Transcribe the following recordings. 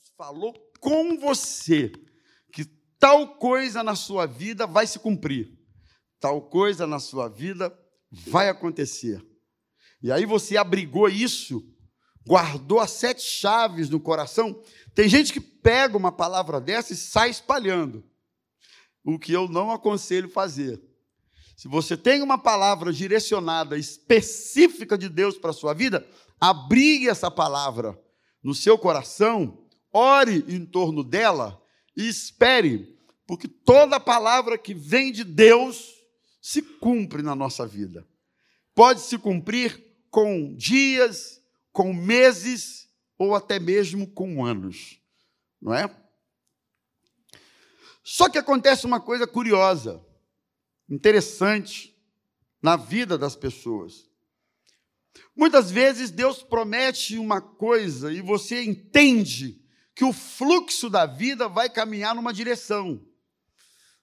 Deus falou com você que tal coisa na sua vida vai se cumprir, tal coisa na sua vida vai acontecer. E aí você abrigou isso, guardou as sete chaves no coração. Tem gente que pega uma palavra dessa e sai espalhando, o que eu não aconselho fazer. Se você tem uma palavra direcionada, específica de Deus para a sua vida, abrigue essa palavra no seu coração, ore em torno dela e espere, porque toda palavra que vem de Deus se cumpre na nossa vida. Pode se cumprir com dias, com meses ou até mesmo com anos, não é? Só que acontece uma coisa curiosa, interessante na vida das pessoas. Muitas vezes Deus promete uma coisa e você entende que o fluxo da vida vai caminhar numa direção,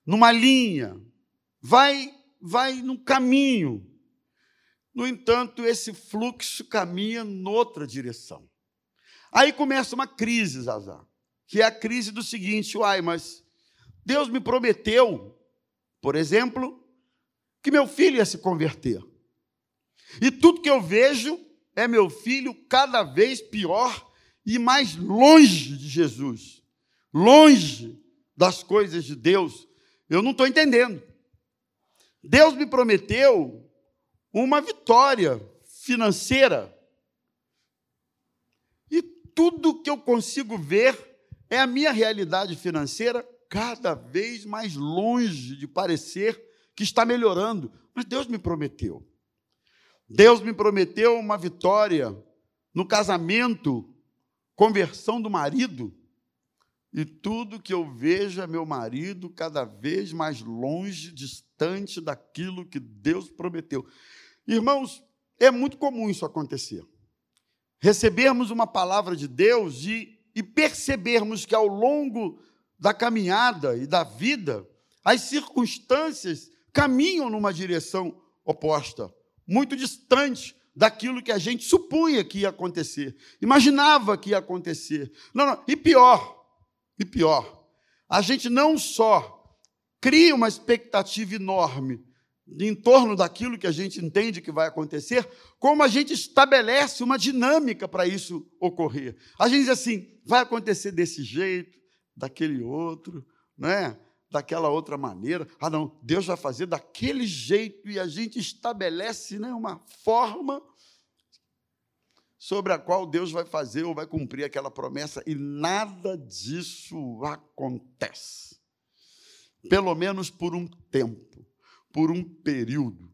numa linha, vai vai num caminho. No entanto, esse fluxo caminha noutra direção. Aí começa uma crise, Zazá, que é a crise do seguinte: uai, mas Deus me prometeu, por exemplo, que meu filho ia se converter. E tudo que eu vejo é meu filho cada vez pior e mais longe de Jesus, longe das coisas de Deus. Eu não estou entendendo. Deus me prometeu uma vitória financeira. E tudo que eu consigo ver é a minha realidade financeira cada vez mais longe de parecer que está melhorando. Mas Deus me prometeu. Deus me prometeu uma vitória no casamento, conversão do marido. E tudo que eu vejo é meu marido cada vez mais longe, distante daquilo que Deus prometeu. Irmãos, é muito comum isso acontecer. Recebermos uma palavra de Deus e, e percebermos que ao longo da caminhada e da vida, as circunstâncias caminham numa direção oposta, muito distante daquilo que a gente supunha que ia acontecer, imaginava que ia acontecer. Não, não, e pior, e pior, a gente não só cria uma expectativa enorme em torno daquilo que a gente entende que vai acontecer, como a gente estabelece uma dinâmica para isso ocorrer. A gente diz assim: vai acontecer desse jeito, daquele outro, não é? Daquela outra maneira. Ah, não, Deus vai fazer daquele jeito e a gente estabelece né, uma forma sobre a qual Deus vai fazer ou vai cumprir aquela promessa e nada disso acontece. Pelo menos por um tempo, por um período.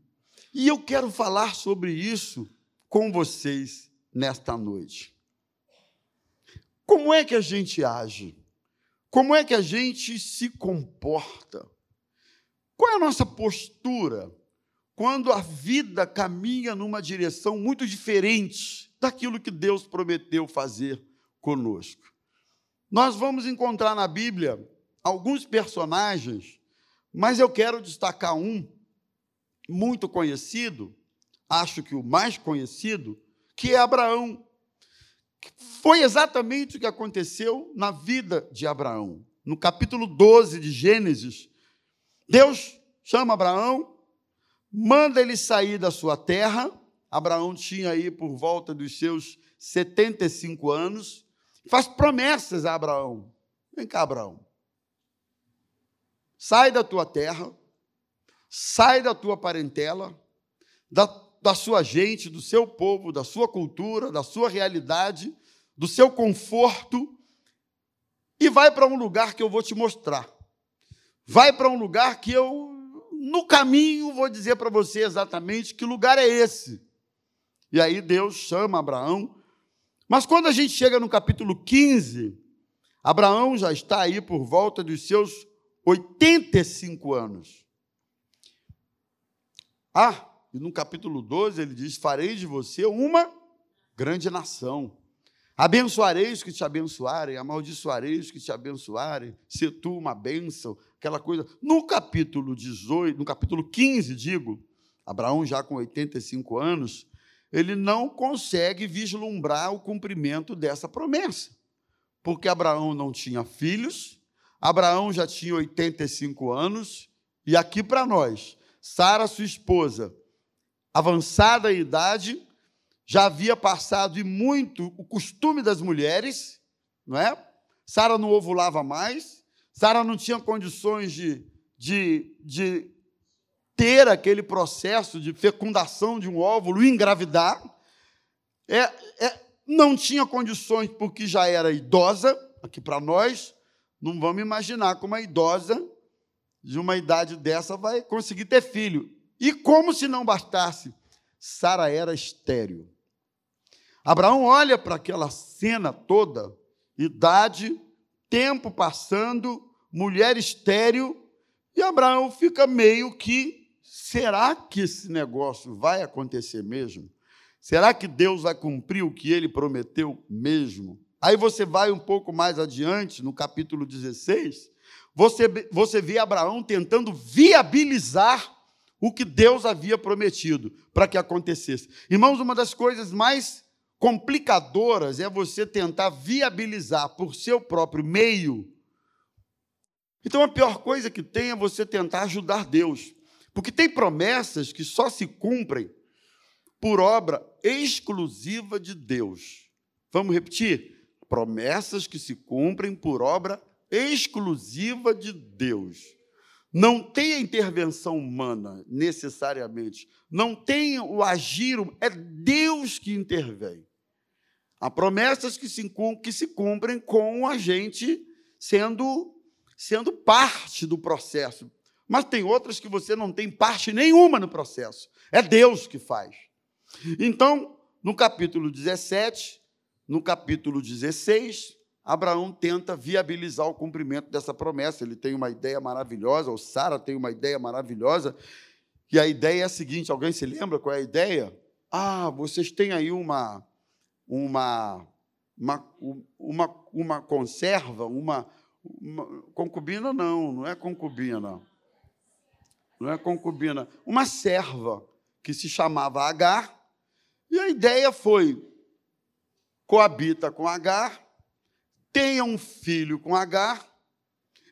E eu quero falar sobre isso com vocês nesta noite. Como é que a gente age? Como é que a gente se comporta? Qual é a nossa postura quando a vida caminha numa direção muito diferente daquilo que Deus prometeu fazer conosco? Nós vamos encontrar na Bíblia alguns personagens, mas eu quero destacar um muito conhecido, acho que o mais conhecido, que é Abraão. Foi exatamente o que aconteceu na vida de Abraão. No capítulo 12 de Gênesis, Deus chama Abraão, manda ele sair da sua terra. Abraão tinha aí por volta dos seus 75 anos, faz promessas a Abraão. Vem cá, Abraão. Sai da tua terra, sai da tua parentela, da da sua gente, do seu povo, da sua cultura, da sua realidade, do seu conforto e vai para um lugar que eu vou te mostrar. Vai para um lugar que eu, no caminho, vou dizer para você exatamente que lugar é esse. E aí Deus chama Abraão. Mas quando a gente chega no capítulo 15, Abraão já está aí por volta dos seus 85 anos. Ah, e no capítulo 12 ele diz: Farei de você uma grande nação. Abençoarei os que te abençoarem, amaldiçoarei os que te abençoarem, se tu uma bênção, aquela coisa. No capítulo 18, no capítulo 15, digo, Abraão já com 85 anos, ele não consegue vislumbrar o cumprimento dessa promessa. porque Abraão não tinha filhos, Abraão já tinha 85 anos, e aqui para nós, Sara, sua esposa, avançada a idade, já havia passado e muito o costume das mulheres, não é? Sara não ovulava mais, Sara não tinha condições de, de, de ter aquele processo de fecundação de um óvulo engravidar. É, é, não tinha condições porque já era idosa, aqui para nós, não vamos imaginar como uma idosa de uma idade dessa vai conseguir ter filho. E como se não bastasse, Sara era estéril. Abraão olha para aquela cena toda, idade, tempo passando, mulher estéril, e Abraão fica meio que: será que esse negócio vai acontecer mesmo? Será que Deus vai cumprir o que ele prometeu mesmo? Aí você vai um pouco mais adiante, no capítulo 16, você, você vê Abraão tentando viabilizar o que Deus havia prometido para que acontecesse. Irmãos, uma das coisas mais complicadoras é você tentar viabilizar por seu próprio meio. Então, a pior coisa que tem é você tentar ajudar Deus, porque tem promessas que só se cumprem por obra exclusiva de Deus. Vamos repetir? Promessas que se cumprem por obra exclusiva de Deus. Não tem a intervenção humana necessariamente, não tem o agir, é Deus que intervém. Há promessas que se, que se cumprem com a gente sendo, sendo parte do processo. Mas tem outras que você não tem parte nenhuma no processo. É Deus que faz. Então, no capítulo 17, no capítulo 16, Abraão tenta viabilizar o cumprimento dessa promessa. Ele tem uma ideia maravilhosa, ou Sara tem uma ideia maravilhosa, e a ideia é a seguinte: alguém se lembra qual é a ideia? Ah, vocês têm aí uma, uma, uma, uma, uma conserva, uma, uma concubina, não, não é concubina. Não é concubina, uma serva que se chamava Agar, e a ideia foi: coabita com Agar, tenha um filho com Agar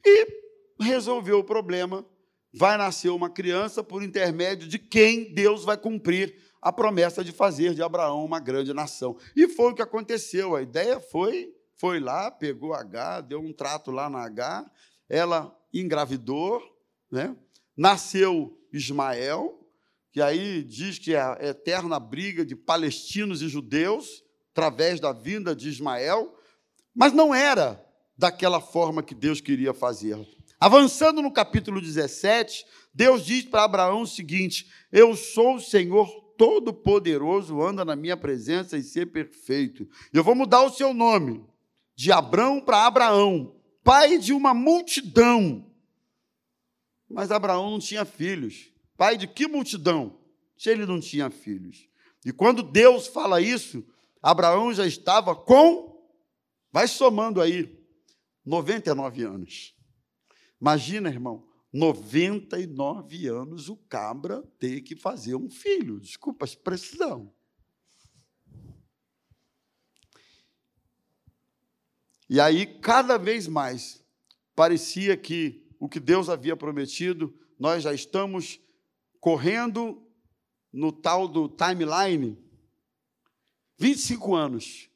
e resolveu o problema. Vai nascer uma criança por intermédio de quem Deus vai cumprir a promessa de fazer de Abraão uma grande nação. E foi o que aconteceu. A ideia foi, foi lá, pegou Agar, deu um trato lá na Agar, ela engravidou, né? nasceu Ismael, que aí diz que é a eterna briga de palestinos e judeus, através da vinda de Ismael, mas não era daquela forma que Deus queria fazer. Avançando no capítulo 17, Deus diz para Abraão o seguinte: Eu sou o Senhor Todo-Poderoso, anda na minha presença e ser perfeito. Eu vou mudar o seu nome de Abrão para Abraão, pai de uma multidão. Mas Abraão não tinha filhos. Pai de que multidão? Se ele não tinha filhos. E quando Deus fala isso, Abraão já estava com, vai somando aí, 99 anos. Imagina, irmão, 99 anos o cabra ter que fazer um filho. Desculpa a expressão. E aí, cada vez mais, parecia que o que Deus havia prometido, nós já estamos correndo no tal do timeline, 25 anos.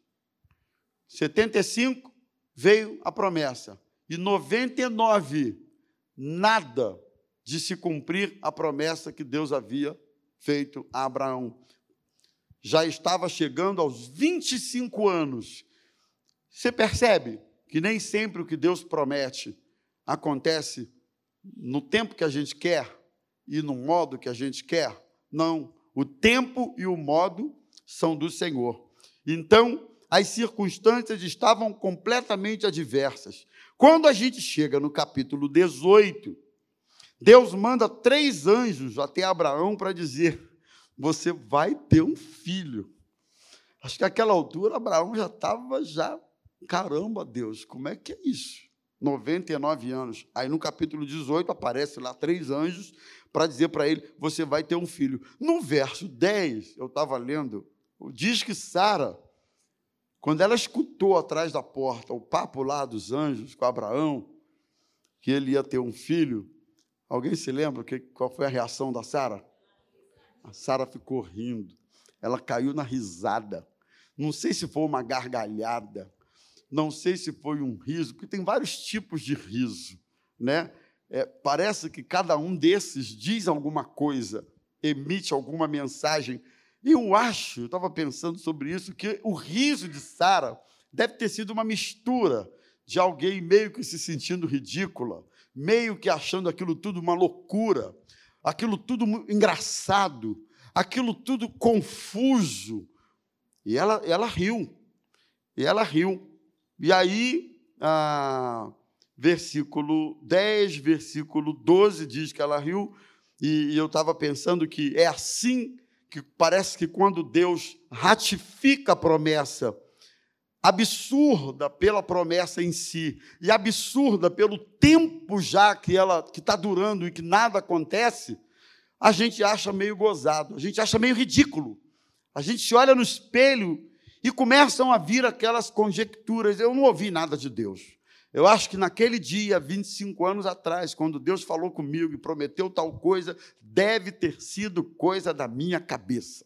75 veio a promessa. E 99, nada de se cumprir a promessa que Deus havia feito a Abraão. Já estava chegando aos 25 anos. Você percebe que nem sempre o que Deus promete acontece no tempo que a gente quer, e no modo que a gente quer. Não. O tempo e o modo são do Senhor. Então, as circunstâncias estavam completamente adversas. Quando a gente chega no capítulo 18, Deus manda três anjos até Abraão para dizer: Você vai ter um filho. Acho que naquela altura Abraão já estava já, caramba, Deus, como é que é isso? 99 anos. Aí no capítulo 18 aparece lá três anjos para dizer para ele: Você vai ter um filho. No verso 10, eu estava lendo, diz que Sara quando ela escutou atrás da porta o papo lá dos anjos com Abraão, que ele ia ter um filho, alguém se lembra que, qual foi a reação da Sara? A Sara ficou rindo, ela caiu na risada. Não sei se foi uma gargalhada, não sei se foi um riso, porque tem vários tipos de riso, né? É, parece que cada um desses diz alguma coisa, emite alguma mensagem. Eu acho, eu estava pensando sobre isso, que o riso de Sara deve ter sido uma mistura de alguém meio que se sentindo ridícula, meio que achando aquilo tudo uma loucura, aquilo tudo engraçado, aquilo tudo confuso. E ela, ela riu, e ela riu. E aí, ah, versículo 10, versículo 12 diz que ela riu, e, e eu estava pensando que é assim que parece que quando Deus ratifica a promessa, absurda pela promessa em si e absurda pelo tempo já que ela que está durando e que nada acontece, a gente acha meio gozado, a gente acha meio ridículo. A gente se olha no espelho e começam a vir aquelas conjecturas. Eu não ouvi nada de Deus. Eu acho que naquele dia, 25 anos atrás, quando Deus falou comigo e prometeu tal coisa, deve ter sido coisa da minha cabeça.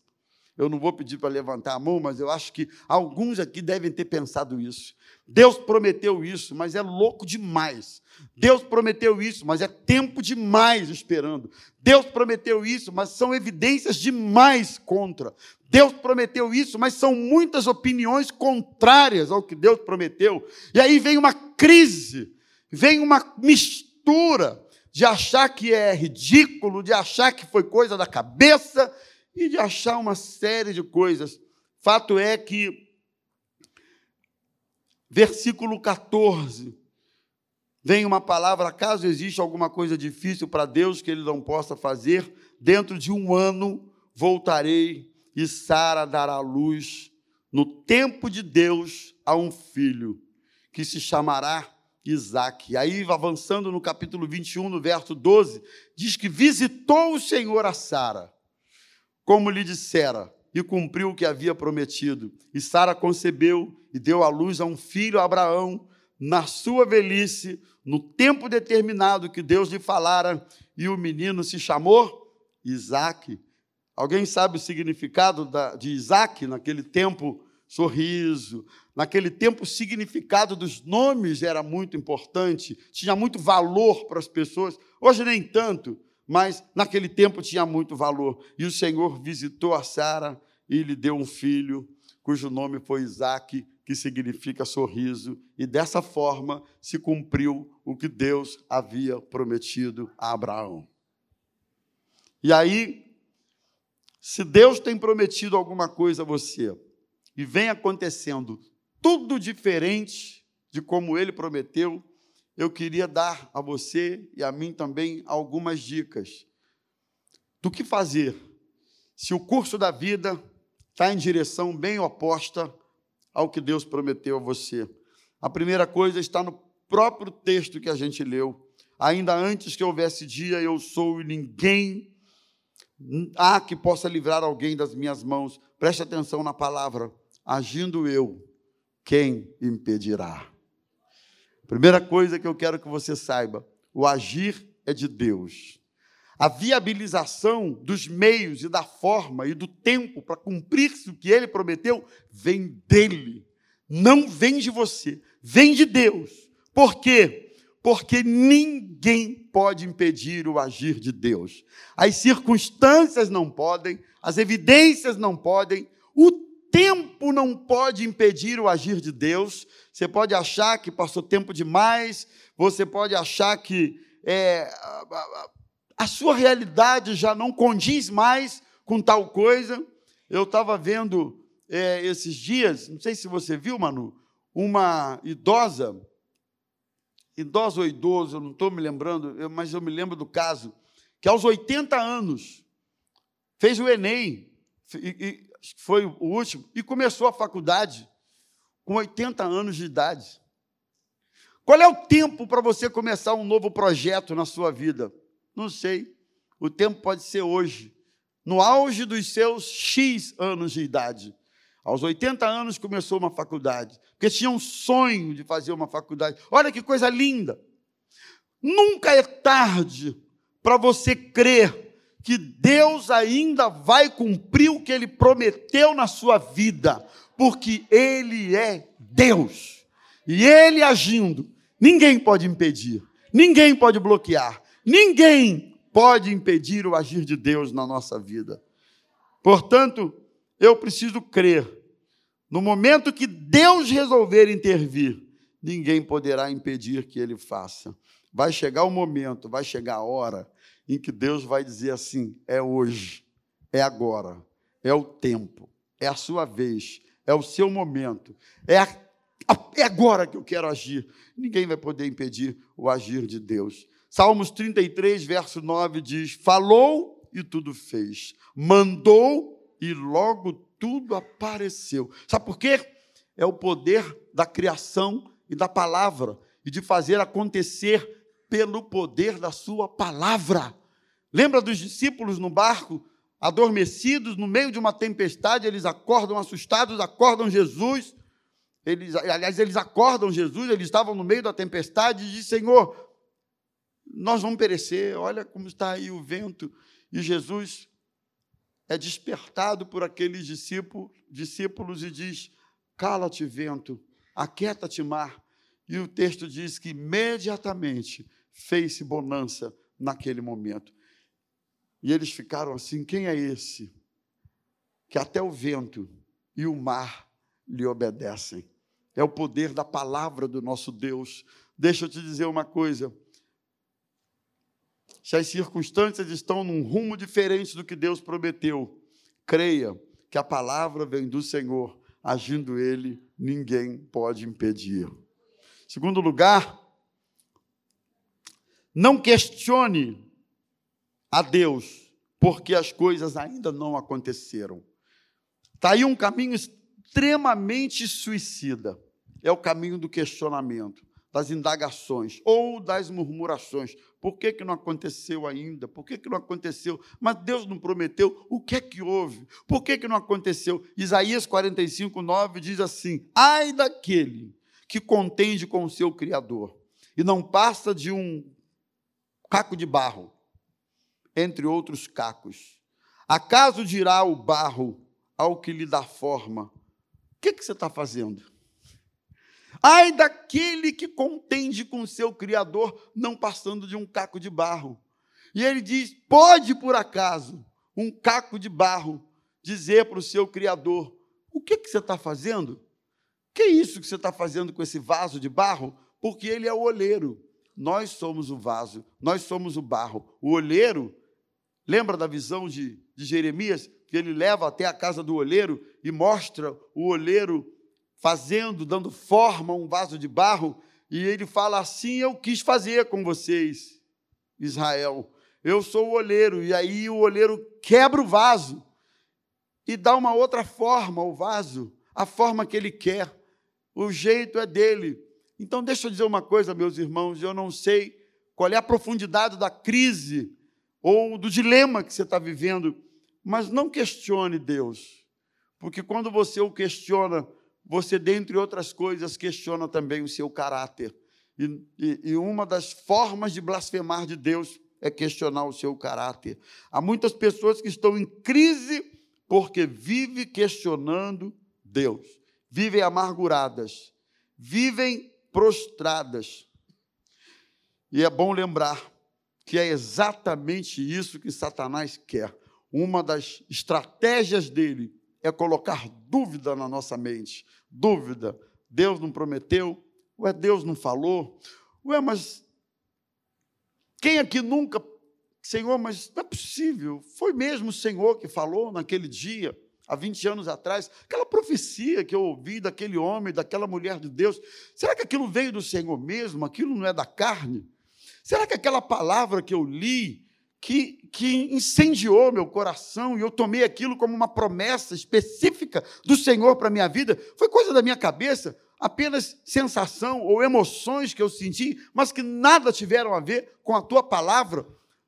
Eu não vou pedir para levantar a mão, mas eu acho que alguns aqui devem ter pensado isso. Deus prometeu isso, mas é louco demais. Deus prometeu isso, mas é tempo demais esperando. Deus prometeu isso, mas são evidências demais contra. Deus prometeu isso, mas são muitas opiniões contrárias ao que Deus prometeu. E aí vem uma crise, vem uma mistura de achar que é ridículo, de achar que foi coisa da cabeça e de achar uma série de coisas. Fato é que, versículo 14, vem uma palavra: caso exista alguma coisa difícil para Deus que ele não possa fazer, dentro de um ano voltarei e Sara dará luz no tempo de Deus a um filho que se chamará Isaac. Aí, avançando no capítulo 21, no verso 12, diz que visitou o Senhor a Sara como lhe dissera, e cumpriu o que havia prometido. E Sara concebeu e deu à luz a um filho, a Abraão, na sua velhice, no tempo determinado que Deus lhe falara, e o menino se chamou Isaac. Alguém sabe o significado de Isaac naquele tempo? Sorriso. Naquele tempo, o significado dos nomes era muito importante, tinha muito valor para as pessoas. Hoje, nem tanto mas naquele tempo tinha muito valor. E o Senhor visitou a Sara e lhe deu um filho, cujo nome foi Isaac, que significa sorriso, e dessa forma se cumpriu o que Deus havia prometido a Abraão. E aí, se Deus tem prometido alguma coisa a você, e vem acontecendo tudo diferente de como ele prometeu, eu queria dar a você e a mim também algumas dicas do que fazer se o curso da vida está em direção bem oposta ao que Deus prometeu a você. A primeira coisa está no próprio texto que a gente leu. Ainda antes que houvesse dia, eu sou e ninguém há que possa livrar alguém das minhas mãos. Preste atenção na palavra. Agindo eu, quem impedirá? Primeira coisa que eu quero que você saiba: o agir é de Deus. A viabilização dos meios e da forma e do tempo para cumprir-se o que ele prometeu vem dele, não vem de você, vem de Deus. Por quê? Porque ninguém pode impedir o agir de Deus. As circunstâncias não podem, as evidências não podem, o tempo não pode impedir o agir de Deus. Você pode achar que passou tempo demais, você pode achar que é, a, a sua realidade já não condiz mais com tal coisa. Eu estava vendo é, esses dias, não sei se você viu, Manu, uma idosa, idosa ou idoso, eu não estou me lembrando, mas eu me lembro do caso, que aos 80 anos fez o Enem, e, foi o último, e começou a faculdade com 80 anos de idade. Qual é o tempo para você começar um novo projeto na sua vida? Não sei. O tempo pode ser hoje, no auge dos seus X anos de idade. Aos 80 anos começou uma faculdade, porque tinha um sonho de fazer uma faculdade. Olha que coisa linda! Nunca é tarde para você crer que Deus ainda vai cumprir o que ele prometeu na sua vida, porque ele é Deus. E ele agindo, ninguém pode impedir, ninguém pode bloquear, ninguém pode impedir o agir de Deus na nossa vida. Portanto, eu preciso crer. No momento que Deus resolver intervir, ninguém poderá impedir que ele faça. Vai chegar o momento, vai chegar a hora em que Deus vai dizer assim: é hoje, é agora, é o tempo, é a sua vez, é o seu momento, é, a, é agora que eu quero agir. Ninguém vai poder impedir o agir de Deus. Salmos 33, verso 9 diz: Falou e tudo fez, mandou e logo tudo apareceu. Sabe por quê? É o poder da criação e da palavra, e de fazer acontecer pelo poder da sua palavra. Lembra dos discípulos no barco, adormecidos no meio de uma tempestade, eles acordam assustados, acordam Jesus. Eles, aliás, eles acordam Jesus, eles estavam no meio da tempestade e dizem: Senhor, nós vamos perecer, olha como está aí o vento. E Jesus é despertado por aqueles discípulos, discípulos e diz: Cala-te, vento, aquieta-te, mar. E o texto diz que imediatamente fez-se bonança naquele momento. E eles ficaram assim: quem é esse? Que até o vento e o mar lhe obedecem. É o poder da palavra do nosso Deus. Deixa eu te dizer uma coisa se as circunstâncias estão num rumo diferente do que Deus prometeu, creia que a palavra vem do Senhor, agindo Ele, ninguém pode impedir. Segundo lugar, não questione a Deus, porque as coisas ainda não aconteceram. Está aí um caminho extremamente suicida. É o caminho do questionamento das indagações ou das murmurações. Por que, que não aconteceu ainda? Por que, que não aconteceu? Mas Deus não prometeu. O que é que houve? Por que, que não aconteceu? Isaías 45, 9 diz assim: Ai daquele que contende com o seu Criador e não passa de um caco de barro, entre outros cacos. Acaso dirá o barro ao que lhe dá forma: O que, que você está fazendo? Ai daquele que contende com seu Criador, não passando de um caco de barro. E ele diz: pode por acaso um caco de barro dizer para o seu Criador: o que, que você está fazendo? Que é isso que você está fazendo com esse vaso de barro? Porque ele é o olheiro. Nós somos o vaso, nós somos o barro. O olheiro, lembra da visão de, de Jeremias? Que ele leva até a casa do olheiro e mostra o olheiro fazendo, dando forma a um vaso de barro, e ele fala assim: Eu quis fazer com vocês, Israel. Eu sou o olheiro, e aí o olheiro quebra o vaso e dá uma outra forma ao vaso, a forma que ele quer. O jeito é dele. Então, deixa eu dizer uma coisa, meus irmãos, eu não sei qual é a profundidade da crise ou do dilema que você está vivendo, mas não questione Deus, porque quando você o questiona, você, dentre outras coisas, questiona também o seu caráter. E, e, e, uma das formas de blasfemar de Deus é questionar o seu caráter. Há muitas pessoas que estão em crise porque vivem questionando Deus, vivem amarguradas, vivem prostradas. E é bom lembrar que é exatamente isso que Satanás quer. Uma das estratégias dele é colocar dúvida na nossa mente. Dúvida. Deus não prometeu? Ué, Deus não falou? Ué, mas quem aqui nunca, Senhor, mas não é possível. Foi mesmo o Senhor que falou naquele dia, há 20 anos atrás, aquela profecia que eu ouvi daquele homem, daquela mulher de Deus. Será que aquilo veio do Senhor mesmo? Aquilo não é da carne? Será que aquela palavra que eu li, que, que incendiou meu coração e eu tomei aquilo como uma promessa específica do Senhor para a minha vida. Foi coisa da minha cabeça, apenas sensação ou emoções que eu senti, mas que nada tiveram a ver com a tua palavra.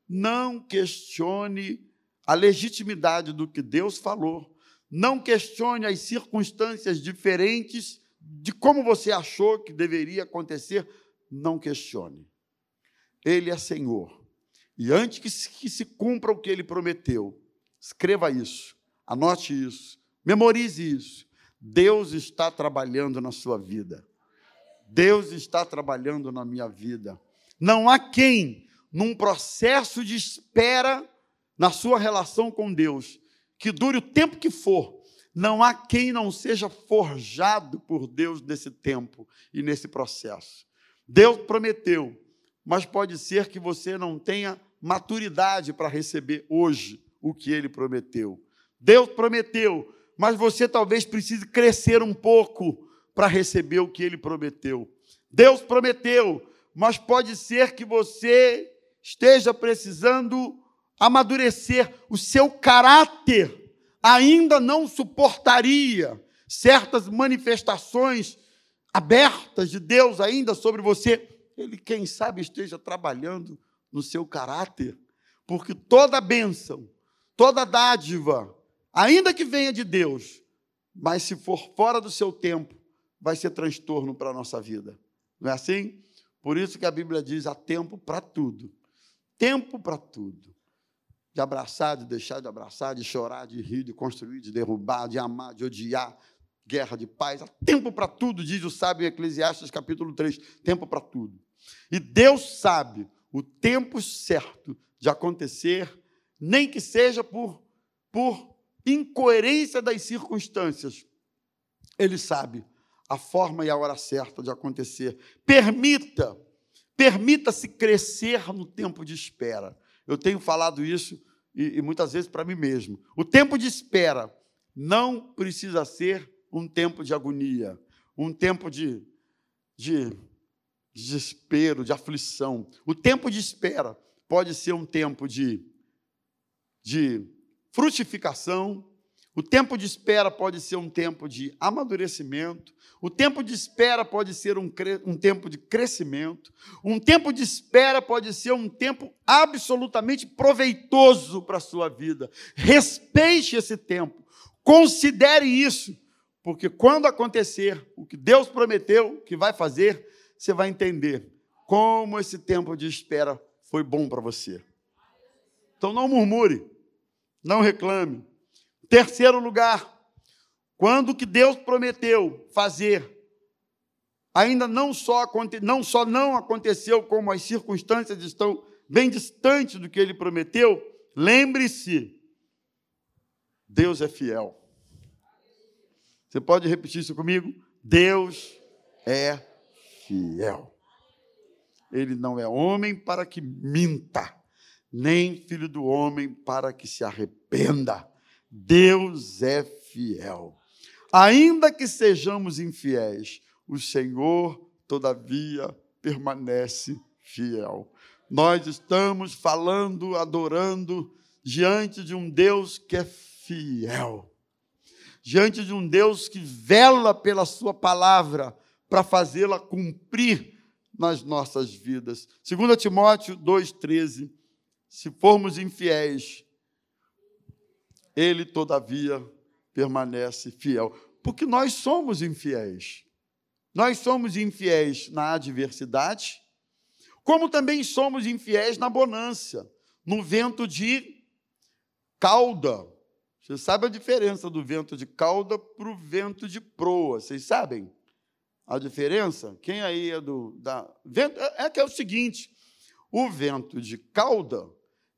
Não questione a legitimidade do que Deus falou. Não questione as circunstâncias diferentes de como você achou que deveria acontecer. Não questione. Ele é Senhor. E antes que se, que se cumpra o que ele prometeu, escreva isso, anote isso, memorize isso. Deus está trabalhando na sua vida. Deus está trabalhando na minha vida. Não há quem, num processo de espera na sua relação com Deus, que dure o tempo que for, não há quem não seja forjado por Deus nesse tempo e nesse processo. Deus prometeu, mas pode ser que você não tenha maturidade para receber hoje o que ele prometeu. Deus prometeu, mas você talvez precise crescer um pouco para receber o que ele prometeu. Deus prometeu, mas pode ser que você esteja precisando amadurecer o seu caráter ainda não suportaria certas manifestações abertas de Deus ainda sobre você, ele, quem sabe, esteja trabalhando no seu caráter, porque toda bênção, toda dádiva, ainda que venha de Deus, mas se for fora do seu tempo, vai ser transtorno para a nossa vida. Não é assim? Por isso que a Bíblia diz: há tempo para tudo. Tempo para tudo de abraçar, de deixar de abraçar, de chorar, de rir, de construir, de derrubar, de amar, de odiar, guerra de paz, há tempo para tudo, diz o sábio em Eclesiastes capítulo 3, tempo para tudo. E Deus sabe o tempo certo de acontecer, nem que seja por, por incoerência das circunstâncias. Ele sabe a forma e a hora certa de acontecer. Permita, permita-se crescer no tempo de espera. Eu tenho falado isso e, e muitas vezes para mim mesmo. O tempo de espera não precisa ser um tempo de agonia, um tempo de, de desespero, de aflição. O tempo de espera pode ser um tempo de, de frutificação, o tempo de espera pode ser um tempo de amadurecimento, o tempo de espera pode ser um, um, tempo de crescimento, um tempo de espera pode ser um tempo absolutamente proveitoso para a sua vida. Respeite esse tempo, considere isso, porque quando acontecer o que Deus prometeu que vai fazer, você vai entender como esse tempo de espera foi bom para você. Então não murmure, não reclame Terceiro lugar, quando o que Deus prometeu fazer ainda não só, não só não aconteceu, como as circunstâncias estão bem distantes do que ele prometeu, lembre-se, Deus é fiel. Você pode repetir isso comigo? Deus é fiel. Ele não é homem para que minta, nem filho do homem para que se arrependa. Deus é fiel. Ainda que sejamos infiéis, o Senhor, todavia, permanece fiel. Nós estamos falando, adorando diante de um Deus que é fiel, diante de um Deus que vela pela Sua palavra para fazê-la cumprir nas nossas vidas. 2 Timóteo 2,13: Se formos infiéis, ele, todavia, permanece fiel. Porque nós somos infiéis. Nós somos infiéis na adversidade, como também somos infiéis na bonança, no vento de cauda. Você sabe a diferença do vento de cauda para o vento de proa? Vocês sabem a diferença? Quem aí é do. Da, vento, é, é que é o seguinte: o vento de cauda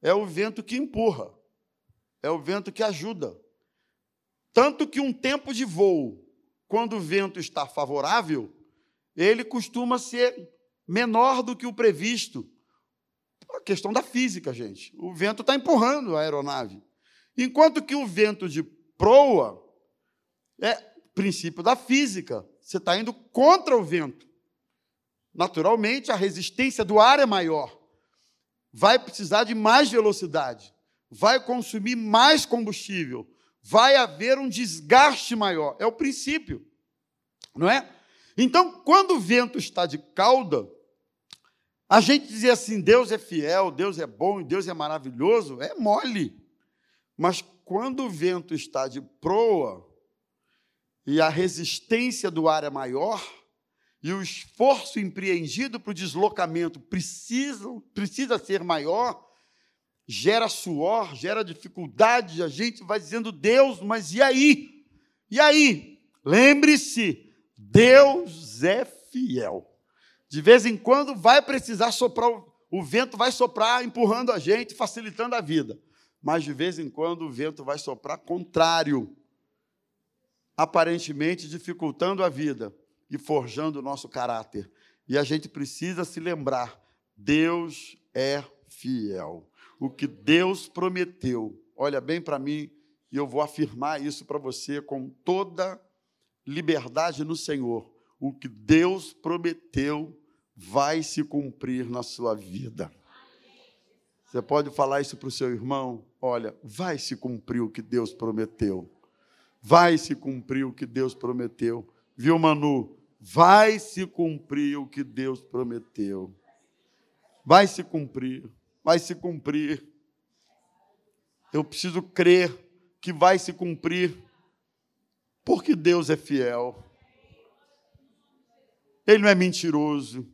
é o vento que empurra é o vento que ajuda. Tanto que um tempo de voo, quando o vento está favorável, ele costuma ser menor do que o previsto. A questão da física, gente. O vento está empurrando a aeronave. Enquanto que o vento de proa é princípio da física. Você está indo contra o vento. Naturalmente, a resistência do ar é maior. Vai precisar de mais velocidade vai consumir mais combustível, vai haver um desgaste maior. É o princípio, não é? Então, quando o vento está de cauda, a gente dizia assim: Deus é fiel, Deus é bom, Deus é maravilhoso, é mole. Mas quando o vento está de proa e a resistência do ar é maior, e o esforço empreendido para o deslocamento precisa, precisa ser maior, gera suor, gera dificuldade, a gente vai dizendo, Deus, mas e aí? E aí? Lembre-se, Deus é fiel. De vez em quando vai precisar soprar, o vento vai soprar empurrando a gente, facilitando a vida. Mas de vez em quando o vento vai soprar contrário, aparentemente dificultando a vida e forjando o nosso caráter. E a gente precisa se lembrar: Deus é fiel. O que Deus prometeu, olha bem para mim, e eu vou afirmar isso para você com toda liberdade no Senhor. O que Deus prometeu vai se cumprir na sua vida. Você pode falar isso para o seu irmão? Olha, vai se cumprir o que Deus prometeu. Vai se cumprir o que Deus prometeu. Viu, Manu? vai se cumprir o que Deus prometeu. Vai se cumprir, vai se cumprir. Eu preciso crer que vai se cumprir, porque Deus é fiel. Ele não é mentiroso.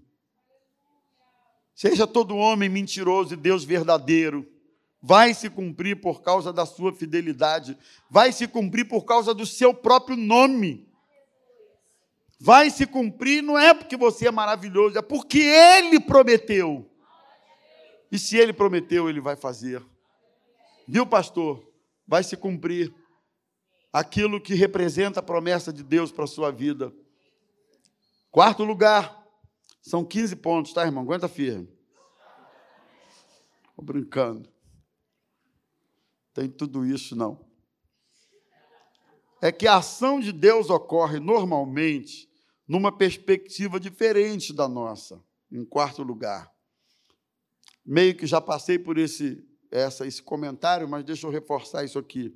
Seja todo homem mentiroso e Deus verdadeiro. Vai se cumprir por causa da sua fidelidade. Vai se cumprir por causa do seu próprio nome vai se cumprir, não é porque você é maravilhoso, é porque Ele prometeu. E se Ele prometeu, Ele vai fazer. Viu, pastor? Vai se cumprir aquilo que representa a promessa de Deus para a sua vida. Quarto lugar, são 15 pontos, tá, irmão? Aguenta firme. Estou brincando. Tem tudo isso, não. É que a ação de Deus ocorre normalmente numa perspectiva diferente da nossa, em quarto lugar. Meio que já passei por esse, essa, esse comentário, mas deixa eu reforçar isso aqui.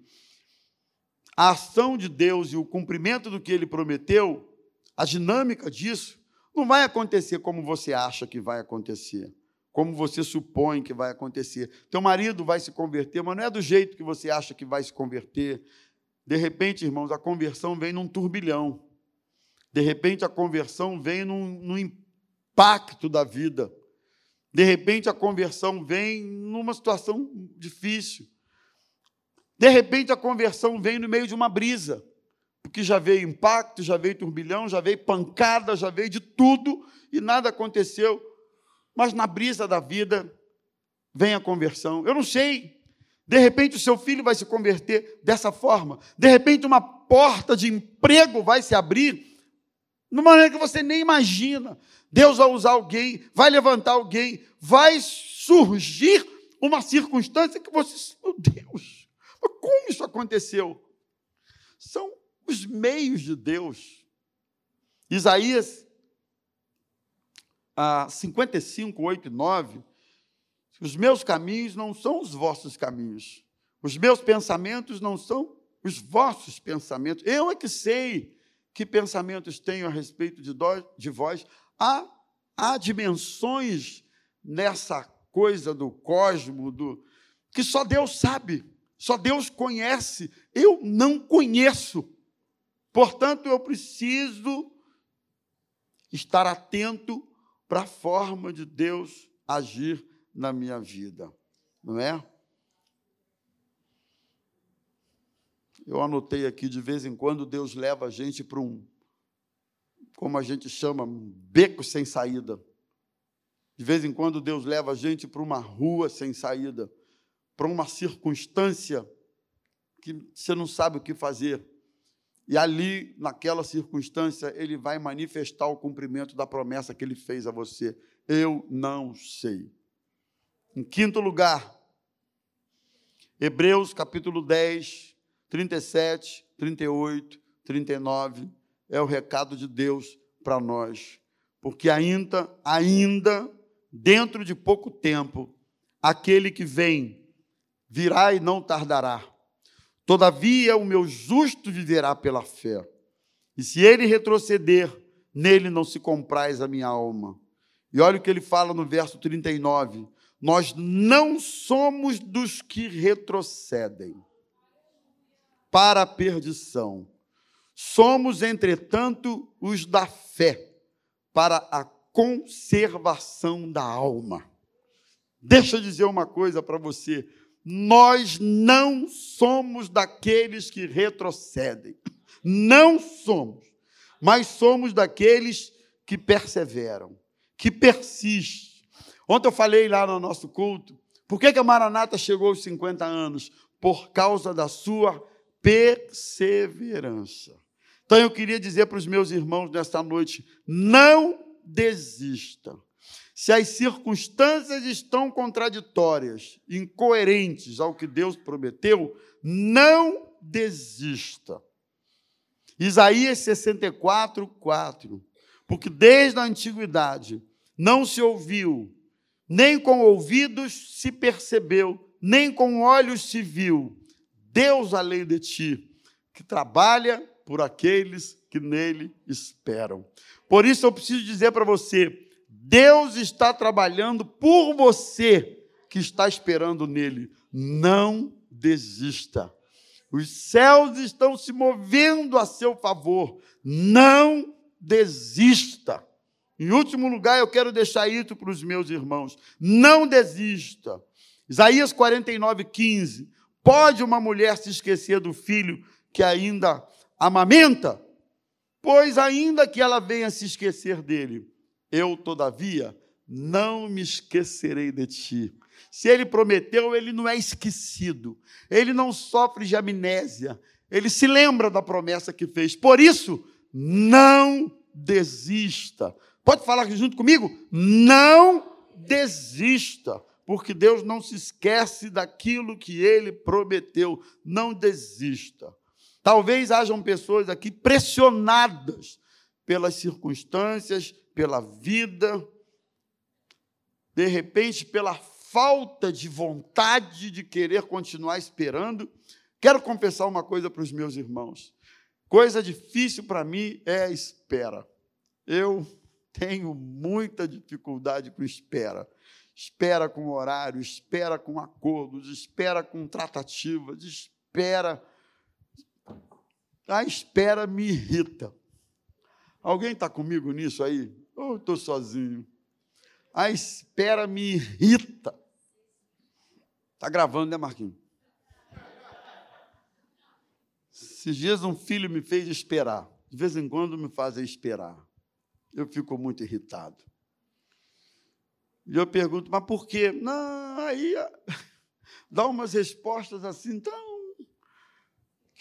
A ação de Deus e o cumprimento do que ele prometeu, a dinâmica disso, não vai acontecer como você acha que vai acontecer, como você supõe que vai acontecer. Teu marido vai se converter, mas não é do jeito que você acha que vai se converter. De repente, irmãos, a conversão vem num turbilhão. De repente a conversão vem num, num impacto da vida. De repente a conversão vem numa situação difícil. De repente a conversão vem no meio de uma brisa, porque já veio impacto, já veio turbilhão, já veio pancada, já veio de tudo e nada aconteceu. Mas na brisa da vida vem a conversão. Eu não sei. De repente o seu filho vai se converter dessa forma. De repente uma porta de emprego vai se abrir de uma maneira que você nem imagina. Deus vai usar alguém, vai levantar alguém, vai surgir uma circunstância que você, meu Deus, como isso aconteceu? São os meios de Deus. Isaías ah, 55, 8 e 9. Os meus caminhos não são os vossos caminhos, os meus pensamentos não são os vossos pensamentos. Eu é que sei que pensamentos tenho a respeito de, de vós. Há, há dimensões nessa coisa do cosmo, do, que só Deus sabe, só Deus conhece. Eu não conheço. Portanto, eu preciso estar atento para a forma de Deus agir na minha vida, não é? Eu anotei aqui, de vez em quando, Deus leva a gente para um, como a gente chama, beco sem saída. De vez em quando, Deus leva a gente para uma rua sem saída, para uma circunstância que você não sabe o que fazer. E ali, naquela circunstância, ele vai manifestar o cumprimento da promessa que ele fez a você. Eu não sei. Em quinto lugar, Hebreus capítulo 10, 37, 38, 39 é o recado de Deus para nós. Porque ainda, ainda, dentro de pouco tempo, aquele que vem virá e não tardará. Todavia, o meu justo viverá pela fé. E se ele retroceder, nele não se compraz a minha alma. E olha o que ele fala no verso 39. Nós não somos dos que retrocedem para a perdição. Somos, entretanto, os da fé, para a conservação da alma. Deixa eu dizer uma coisa para você. Nós não somos daqueles que retrocedem. Não somos. Mas somos daqueles que perseveram, que persistem. Ontem eu falei lá no nosso culto, por que, que a Maranata chegou aos 50 anos? Por causa da sua perseverança. Então eu queria dizer para os meus irmãos nesta noite: não desista. Se as circunstâncias estão contraditórias, incoerentes ao que Deus prometeu, não desista. Isaías 64, 4. Porque desde a antiguidade não se ouviu, nem com ouvidos se percebeu, nem com olhos se viu, Deus além de ti, que trabalha por aqueles que nele esperam. Por isso eu preciso dizer para você: Deus está trabalhando por você que está esperando nele. Não desista. Os céus estão se movendo a seu favor. Não desista. Em último lugar, eu quero deixar isso para os meus irmãos. Não desista. Isaías 49, 15. Pode uma mulher se esquecer do filho que ainda amamenta? Pois ainda que ela venha se esquecer dele, eu, todavia, não me esquecerei de ti. Se ele prometeu, ele não é esquecido, ele não sofre de amnésia, ele se lembra da promessa que fez. Por isso, não desista. Pode falar junto comigo? Não desista, porque Deus não se esquece daquilo que ele prometeu. Não desista. Talvez hajam pessoas aqui pressionadas pelas circunstâncias, pela vida, de repente pela falta de vontade de querer continuar esperando. Quero confessar uma coisa para os meus irmãos. Coisa difícil para mim é a espera. Eu tenho muita dificuldade com espera. Espera com horário, espera com acordos, espera com tratativas, espera. A espera me irrita. Alguém está comigo nisso aí? Ou estou sozinho? A espera me irrita. Está gravando, né, Marquinhos? Esses dias um filho me fez esperar. De vez em quando me fazem esperar. Eu fico muito irritado. E eu pergunto, mas por quê? Não, aí dá umas respostas assim tão.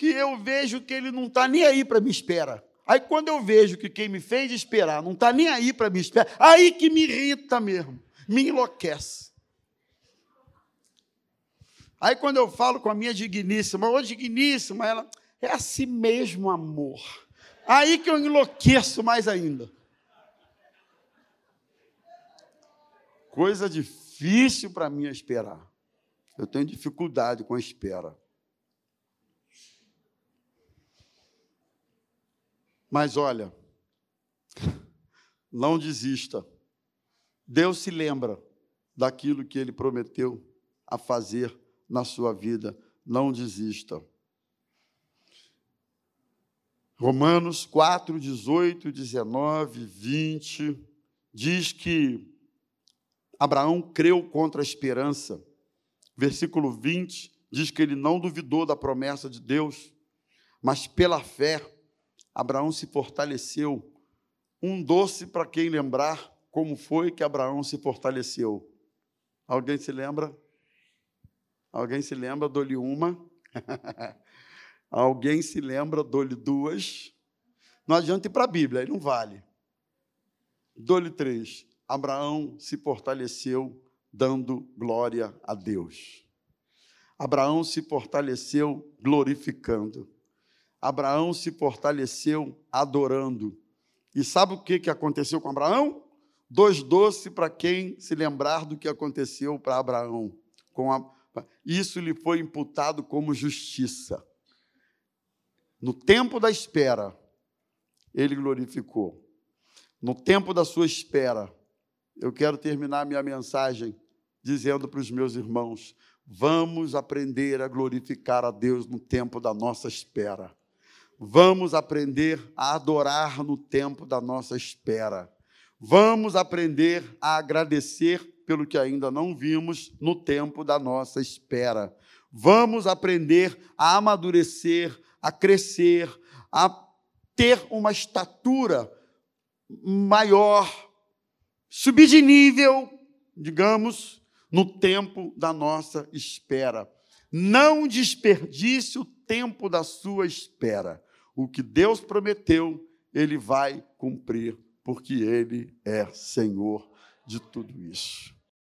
Que eu vejo que ele não está nem aí para me esperar. Aí quando eu vejo que quem me fez esperar não está nem aí para me esperar, aí que me irrita mesmo, me enlouquece. Aí quando eu falo com a minha digníssima, ô digníssima, ela, é assim mesmo, amor. Aí que eu enlouqueço mais ainda. Coisa difícil para mim esperar. Eu tenho dificuldade com a espera. Mas olha, não desista. Deus se lembra daquilo que ele prometeu a fazer na sua vida. Não desista. Romanos 4, 18, 19, 20, diz que Abraão creu contra a esperança. Versículo 20 diz que ele não duvidou da promessa de Deus, mas pela fé, Abraão se fortaleceu. Um doce para quem lembrar como foi que Abraão se fortaleceu. Alguém se lembra? Alguém se lembra? Dou-lhe uma. Alguém se lembra? Dou-lhe duas. Não adianta ir para a Bíblia, aí não vale. Dou-lhe três. Abraão se fortaleceu dando glória a Deus. Abraão se fortaleceu glorificando. Abraão se fortaleceu adorando. E sabe o que, que aconteceu com Abraão? Dois doces para quem se lembrar do que aconteceu para Abraão. A... Isso lhe foi imputado como justiça. No tempo da espera, ele glorificou. No tempo da sua espera, eu quero terminar minha mensagem dizendo para os meus irmãos: Vamos aprender a glorificar a Deus no tempo da nossa espera. Vamos aprender a adorar no tempo da nossa espera. Vamos aprender a agradecer pelo que ainda não vimos no tempo da nossa espera. Vamos aprender a amadurecer, a crescer, a ter uma estatura maior, subir de nível, digamos, no tempo da nossa espera. Não desperdice o tempo da sua espera. O que Deus prometeu, Ele vai cumprir, porque Ele é Senhor de tudo isso.